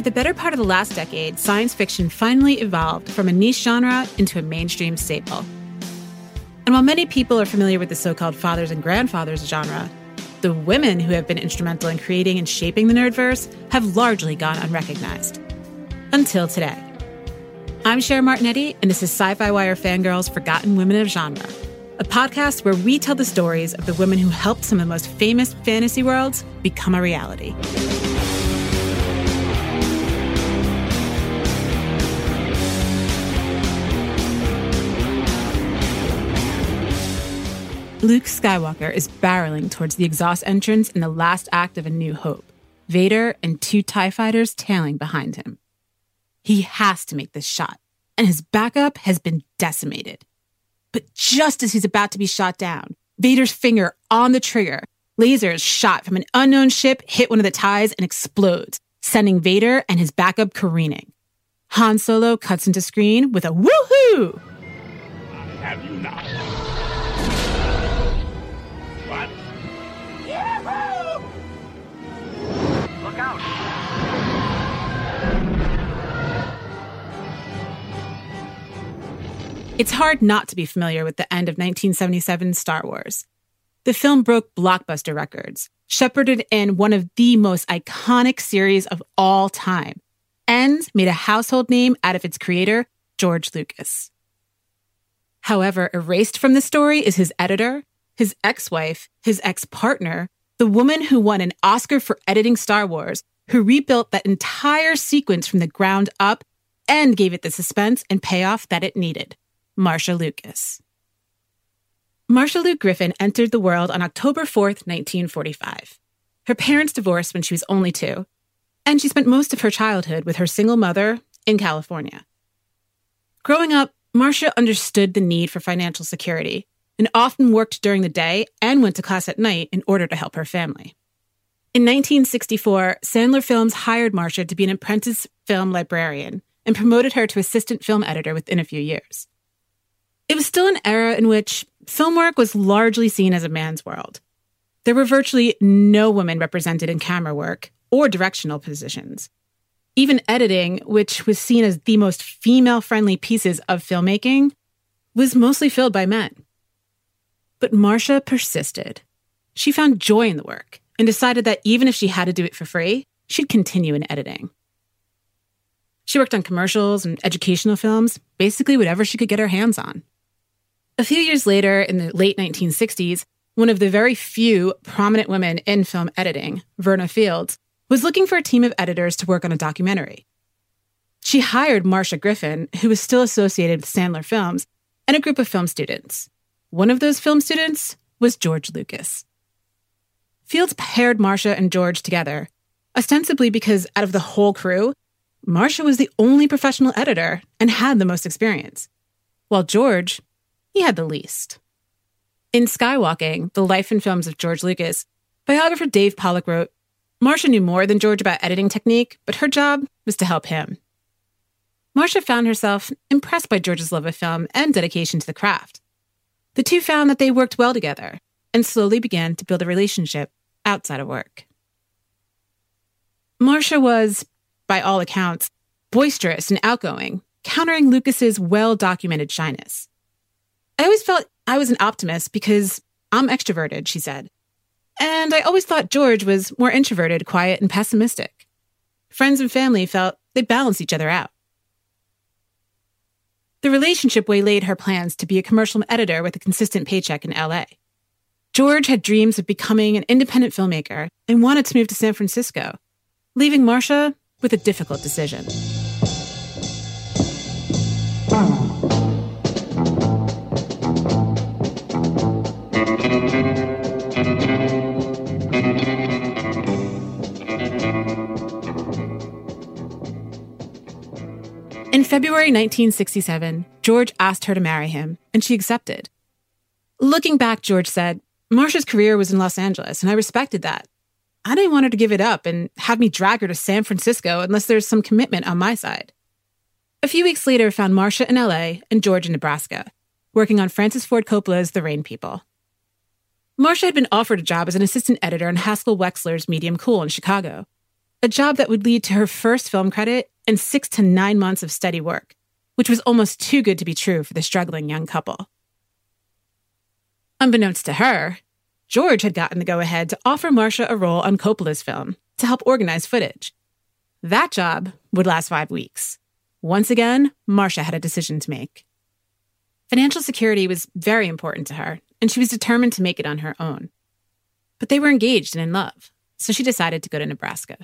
For the better part of the last decade, science fiction finally evolved from a niche genre into a mainstream staple. And while many people are familiar with the so called fathers and grandfathers genre, the women who have been instrumental in creating and shaping the nerdverse have largely gone unrecognized. Until today. I'm Cher Martinetti, and this is Sci Fi Wire Fangirls Forgotten Women of Genre, a podcast where we tell the stories of the women who helped some of the most famous fantasy worlds become a reality. Luke Skywalker is barreling towards the exhaust entrance in the last act of A New Hope, Vader and two TIE fighters tailing behind him. He has to make this shot, and his backup has been decimated. But just as he's about to be shot down, Vader's finger on the trigger, lasers shot from an unknown ship hit one of the ties and explodes, sending Vader and his backup careening. Han Solo cuts into screen with a woohoo! Have you not? It's hard not to be familiar with the end of 1977's Star Wars. The film broke blockbuster records, shepherded in one of the most iconic series of all time, and made a household name out of its creator, George Lucas. However, erased from the story is his editor, his ex wife, his ex partner, the woman who won an Oscar for editing Star Wars, who rebuilt that entire sequence from the ground up and gave it the suspense and payoff that it needed Marcia Lucas. Marcia Lou Griffin entered the world on October 4th, 1945. Her parents divorced when she was only two, and she spent most of her childhood with her single mother in California. Growing up, Marcia understood the need for financial security and often worked during the day and went to class at night in order to help her family. In 1964, Sandler Films hired Marcia to be an apprentice film librarian and promoted her to assistant film editor within a few years. It was still an era in which film work was largely seen as a man's world. There were virtually no women represented in camera work or directional positions. Even editing, which was seen as the most female friendly pieces of filmmaking, was mostly filled by men. But Marcia persisted. She found joy in the work and decided that even if she had to do it for free, she'd continue in editing. She worked on commercials and educational films, basically whatever she could get her hands on. A few years later, in the late 1960s, one of the very few prominent women in film editing, Verna Fields, was looking for a team of editors to work on a documentary. She hired Marcia Griffin, who was still associated with Sandler Films, and a group of film students. One of those film students was George Lucas. Fields paired Marcia and George together, ostensibly because out of the whole crew, Marcia was the only professional editor and had the most experience, while George, he had the least. In Skywalking, the life and films of George Lucas, biographer Dale Pollock wrote Marcia knew more than George about editing technique, but her job was to help him. Marcia found herself impressed by George's love of film and dedication to the craft. The two found that they worked well together and slowly began to build a relationship outside of work. Marcia was, by all accounts, boisterous and outgoing, countering Lucas's well-documented shyness. I always felt I was an optimist because I'm extroverted, she said. And I always thought George was more introverted, quiet, and pessimistic. Friends and family felt they balanced each other out. The relationship waylaid her plans to be a commercial editor with a consistent paycheck in LA. George had dreams of becoming an independent filmmaker and wanted to move to San Francisco, leaving Marcia with a difficult decision. February 1967, George asked her to marry him, and she accepted. Looking back, George said, Marcia's career was in Los Angeles, and I respected that. I didn't want her to give it up and have me drag her to San Francisco unless there's some commitment on my side. A few weeks later, found Marcia in LA and George in Nebraska, working on Francis Ford Coppola's The Rain People. Marcia had been offered a job as an assistant editor on Haskell Wexler's Medium Cool in Chicago, a job that would lead to her first film credit and six to nine months of steady work, which was almost too good to be true for the struggling young couple. Unbeknownst to her, George had gotten the go ahead to offer Marcia a role on Coppola's film to help organize footage. That job would last five weeks. Once again, Marcia had a decision to make. Financial security was very important to her, and she was determined to make it on her own. But they were engaged and in love, so she decided to go to Nebraska.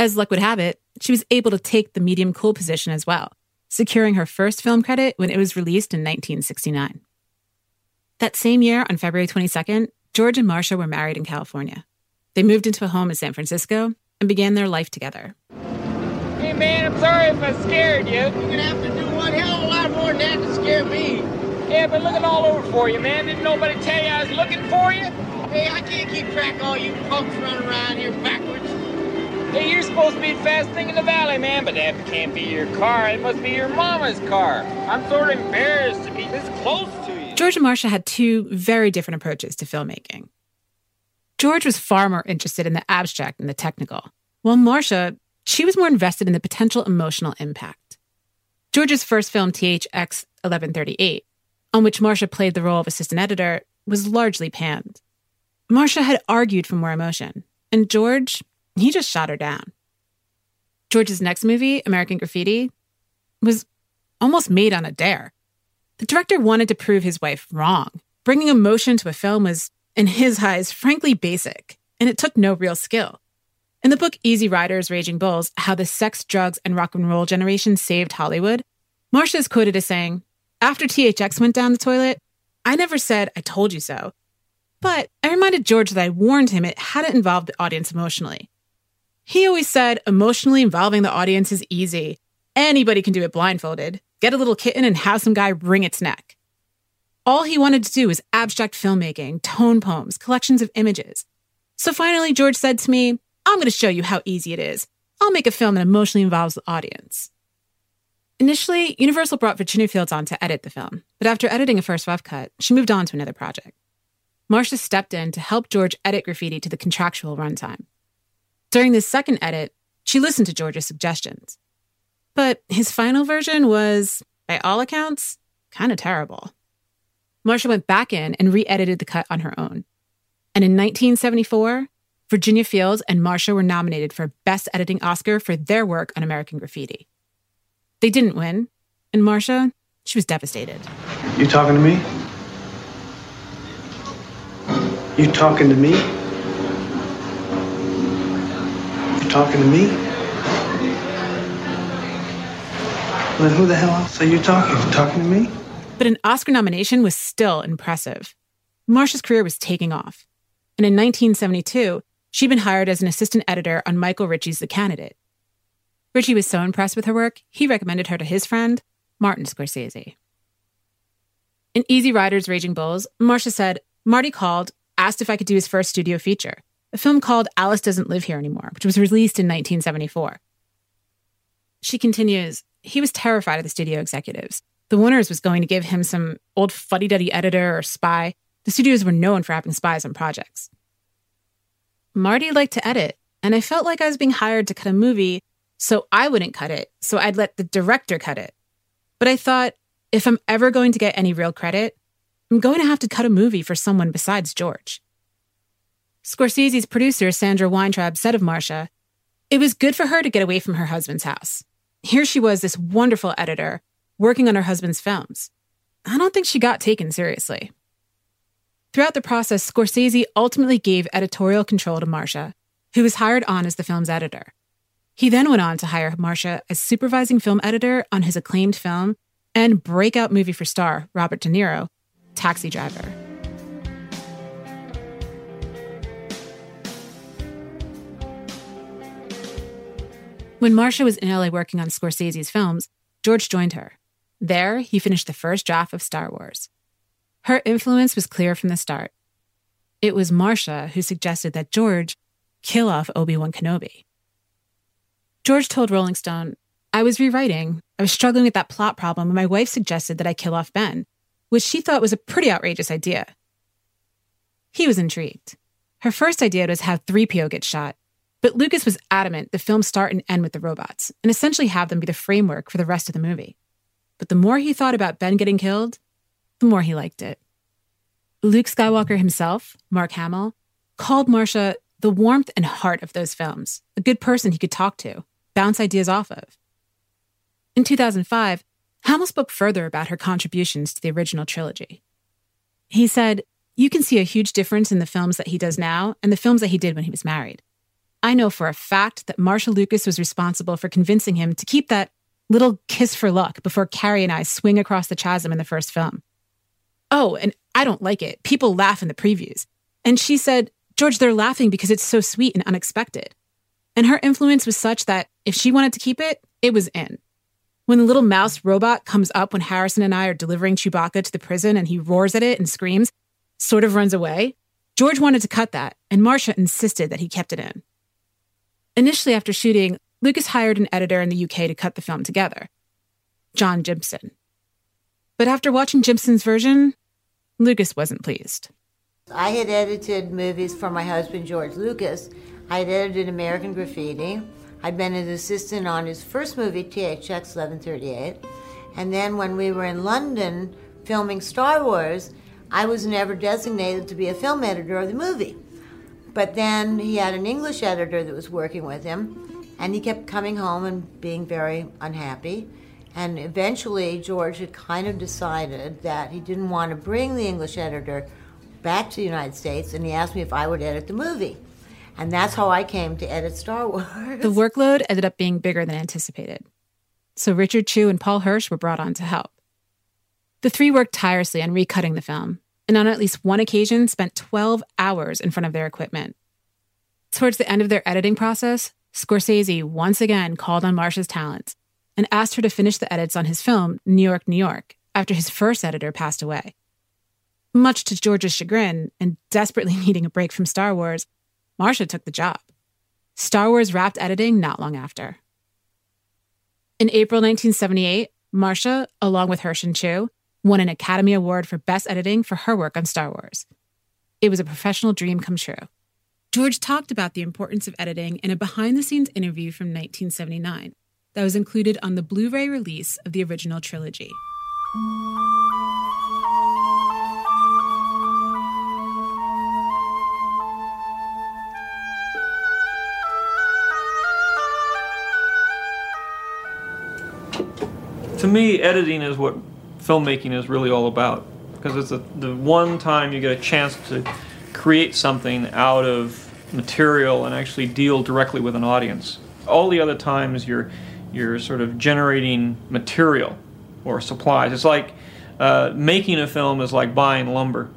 As luck would have it, she was able to take the medium cool position as well, securing her first film credit when it was released in 1969. That same year, on February 22nd, George and Marcia were married in California. They moved into a home in San Francisco and began their life together. Hey man, I'm sorry if I scared you. You're gonna have to do one hell of a lot more than that to scare me. Yeah, I've been looking all over for you, man. Didn't nobody tell you I was looking for you? Hey, I can't keep track of all you punks running around here backwards. Hey, you're supposed to be the fast thing in the valley, man, but that can't be your car. It must be your mama's car. I'm sort of embarrassed to be this close to you. George and Marcia had two very different approaches to filmmaking. George was far more interested in the abstract and the technical, while Marcia, she was more invested in the potential emotional impact. George's first film, THX 1138, on which Marcia played the role of assistant editor, was largely panned. Marcia had argued for more emotion, and George, he just shot her down. George's next movie, American Graffiti, was almost made on a dare. The director wanted to prove his wife wrong. Bringing emotion to a film was, in his eyes, frankly basic, and it took no real skill. In the book Easy Riders, Raging Bulls How the Sex, Drugs, and Rock and Roll Generation Saved Hollywood, Marcia is quoted as saying, After THX went down the toilet, I never said, I told you so. But I reminded George that I warned him it hadn't involved the audience emotionally. He always said emotionally involving the audience is easy. Anybody can do it blindfolded get a little kitten and have some guy wring its neck. All he wanted to do was abstract filmmaking, tone poems, collections of images. So finally, George said to me, I'm going to show you how easy it is. I'll make a film that emotionally involves the audience. Initially, Universal brought Verna Fields on to edit the film, but after editing a first rough cut, she moved on to another project. Marcia stepped in to help George edit graffiti to the contractual runtime. During this second edit, she listened to George's suggestions. But his final version was, by all accounts, kind of terrible. Marcia went back in and re edited the cut on her own. And in 1974, Verna Fields and Marcia were nominated for Best Editing Oscar for their work on American Graffiti. They didn't win, and Marcia, she was devastated. You talking to me? You talking to me? You talking to me? Then who the hell else are you talking? You talking to me? But an Oscar nomination was still impressive. Marcia's career was taking off. And in 1972, she'd been hired as an assistant editor on Michael Ritchie's The Candidate. Ritchie was so impressed with her work, he recommended her to his friend, Martin Scorsese. In Easy Riders Raging Bulls, Marcia said, Marty called, asked if I could do his first studio feature, a film called Alice Doesn't Live Here Anymore, which was released in 1974. She continues, he was terrified of the studio executives. The Warners was going to give him some old fuddy duddy editor or spy. The studios were known for having spies on projects. Marty liked to edit, and I felt like I was being hired to cut a movie, so I wouldn't cut it, so I'd let the director cut it. But I thought, if I'm ever going to get any real credit, I'm going to have to cut a movie for someone besides George. Scorsese's producer, Sandra Weintraub, said of Marcia, it was good for her to get away from her husband's house. Here she was, this wonderful editor, working on her husband's films. I don't think she got taken seriously. Throughout the process, Scorsese ultimately gave editorial control to Marcia, who was hired on as the film's editor. He then went on to hire Marcia as supervising film editor on his acclaimed film and breakout movie for star Robert De Niro, Taxi Driver. When Marcia was in LA working on Scorsese's films, George joined her. There, he finished the first draft of Star Wars. Her influence was clear from the start. It was Marcia who suggested that George kill off Obi Wan Kenobi. George told Rolling Stone, I was rewriting. I was struggling with that plot problem, and my wife suggested that I kill off Ben, which she thought was a pretty outrageous idea. He was intrigued. Her first idea was have 3PO get shot, but Lucas was adamant the film start and end with the robots, and essentially have them be the framework for the rest of the movie. But the more he thought about Ben getting killed, the more he liked it. Luke Skywalker himself, Mark Hamill, called Marcia the warmth and heart of those films, a good person he could talk to, bounce ideas off of. In 2005, Hamill spoke further about her contributions to the original trilogy. He said, You can see a huge difference in the films that he does now and the films that he did when he was married. I know for a fact that Marcia Lucas was responsible for convincing him to keep that little kiss for luck before Carrie and I swing across the chasm in the first film. Oh, and I don't like it. People laugh in the previews. And she said, George, they're laughing because it's so sweet and unexpected. And her influence was such that if she wanted to keep it, it was in. When the little mouse robot comes up when Harrison and I are delivering Chewbacca to the prison and he roars at it and screams, sort of runs away, George wanted to cut that, and Marcia insisted that he kept it in. Initially, after shooting, Lucas hired an editor in the UK to cut the film together, John Jympson. But after watching Jympson's version, Lucas wasn't pleased. I had edited movies for my husband, George Lucas. I had edited American Graffiti. I'd been an assistant on his first movie, THX 1138. And then when we were in London filming Star Wars, I was never designated to be a film editor of the movie. But then he had an English editor that was working with him, and he kept coming home and being very unhappy. And eventually, George had kind of decided that he didn't want to bring the English editor back to the United States, and he asked me if I would edit the movie. And that's how I came to edit Star Wars. The workload ended up being bigger than anticipated. So Richard Chew and Paul Hirsch were brought on to help. The three worked tirelessly on recutting the film, and on at least one occasion spent 12 hours in front of their equipment. Towards the end of their editing process, Scorsese once again called on Marcia's talents and asked her to finish the edits on his film, New York, New York, after his first editor passed away. Much to George's chagrin and desperately needing a break from Star Wars, Marcia took the job. Star Wars wrapped editing not long after. In April 1978, Marcia, along with Hirsch and Chew, won an Academy Award for Best Editing for her work on Star Wars. It was a professional dream come true. George talked about the importance of editing in a behind the scenes interview from 1979 that was included on the Blu ray release of the original trilogy. To me, editing is what filmmaking is really all about because it's a, the one time you get a chance to create something out of material and actually deal directly with an audience. All the other times you're you're sort of generating material or supplies. It's like uh, making a film is like buying lumber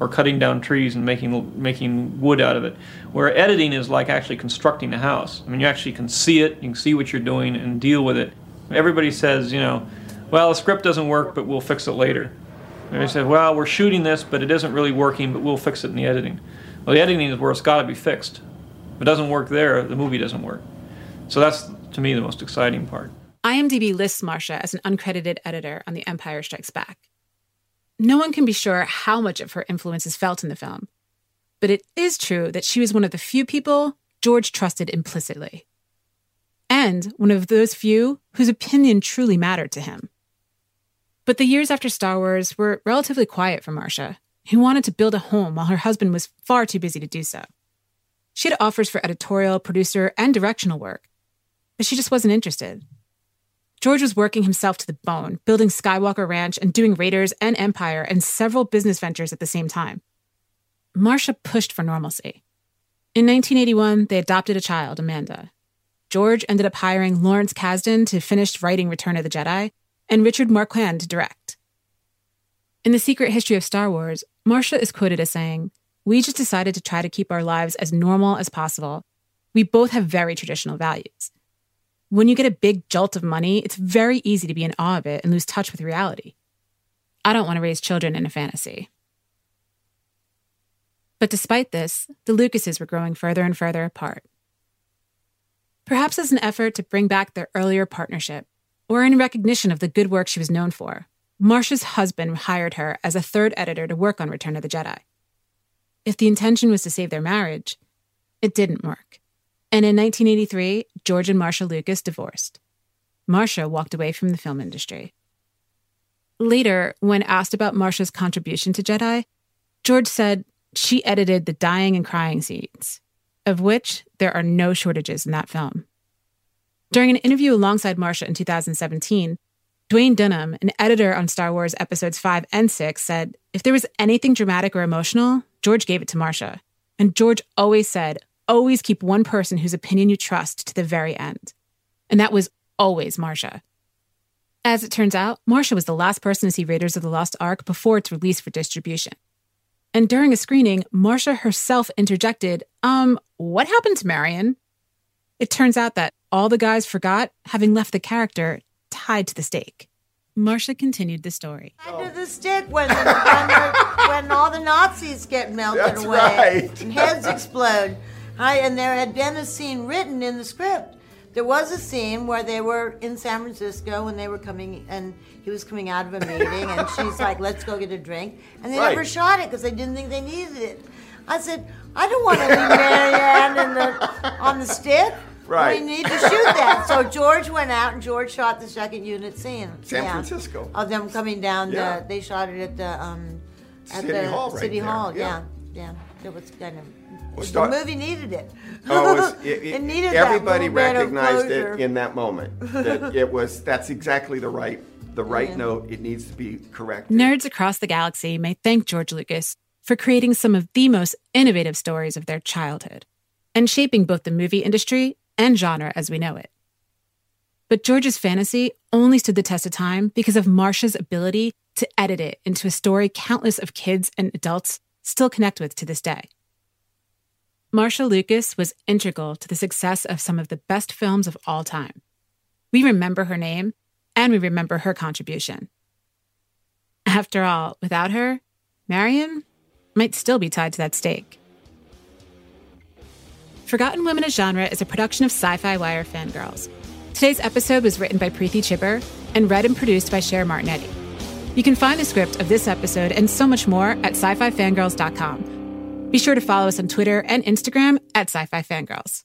or cutting down trees and making making wood out of it. Where editing is like actually constructing a house. I mean, you actually can see it, you can see what you're doing, and deal with it. Everybody says, you know, well, the script doesn't work, but we'll fix it later. And they said, well, we're shooting this, but it isn't really working, but we'll fix it in the editing. Well, the editing is where it's got to be fixed. If it doesn't work there, the movie doesn't work. So that's, to me, the most exciting part. IMDb lists Marcia as an uncredited editor on The Empire Strikes Back. No one can be sure how much of her influence is felt in the film, but it is true that she was one of the few people George trusted implicitly. And one of those few whose opinion truly mattered to him. But the years after Star Wars were relatively quiet for Marcia, who wanted to build a home while her husband was far too busy to do so. She had offers for editorial, producer, and directional work, but she just wasn't interested. George was working himself to the bone, building Skywalker Ranch and doing Raiders and Empire and several business ventures at the same time. Marcia pushed for normalcy. In 1981, they adopted a child, Amanda. George ended up hiring Lawrence Kasdan to finish writing Return of the Jedi and Richard Marquand to direct. In The Secret History of Star Wars, Marcia is quoted as saying, We just decided to try to keep our lives as normal as possible. We both have very traditional values. when you get a big jolt of money, it's very easy to be in awe of it and lose touch with reality. I don't want to raise children in a fantasy. But despite this, the Lucases were growing further and further apart. Perhaps as an effort to bring back their earlier partnership, or in recognition of the good work she was known for, Marcia's husband hired her as a third editor to work on Return of the Jedi. If the intention was to save their marriage, it didn't work. And in 1983, George and Marcia Lucas divorced. Marcia walked away from the film industry. Later, when asked about Marcia's contribution to Jedi, George said she edited the dying and crying scenes, of which there are no shortages in that film. During an interview alongside Marcia in 2017, Duwayne Dunham, an editor on Star Wars episodes 5 and 6, said if there was anything dramatic or emotional, George gave it to Marcia. And George always said, always keep one person whose opinion you trust to the very end. And that was always Marcia. As it turns out, Marcia was the last person to see Raiders of the Lost Ark before its release for distribution. And during a screening, Marcia herself interjected, Um, what happened to Marion? It turns out that all the guys forgot having left the character tied to the stake. Marcia continued the story. Under the stick when, when, the- when all the Nazis get melted That's away right. and heads explode. I, and there had been a scene written in the script. There was a scene where they were in San Francisco when they were coming, and he was coming out of a meeting, and she's like, "Let's go get a drink," and they Right. never shot it because they didn't think they needed it. I said, "I don't want to leave Marianne in the, on the stick. Right. We need to shoot that." So George went out, and George shot the second unit scene. San Yeah. Francisco. Of them coming down. Yeah. The, they shot it at the um, at City the Hall right City there, Hall. yeah. Yeah, yeah. It was kind of. Well, the movie needed it. Oh, it, was, it, it- needed everybody little recognized it in that moment. That it was that's exactly the right the right note. It needs to be correct. Nerds across the galaxy may thank George Lucas for creating some of the most innovative stories of their childhood and shaping both the movie industry and genre as we know it. But George's fantasy only stood the test of time because of Marcia's ability to edit it into a story countless of kids and adults still connect with to this day. Marcia Lucas was integral to the success of some of the best films of all time. We remember her name and we remember her contribution. After all, without her, Marion might still be tied to that stake. Forgotten Women of Genre is a production of Sci Fi Wire Fangirls. Today's episode was written by Preeti Chhibber and read and produced by Cher Martinetti. You can find the script of this episode and so much more at sci fi fangirls.com. Be sure to follow us on Twitter and Instagram at sci fi fangirls.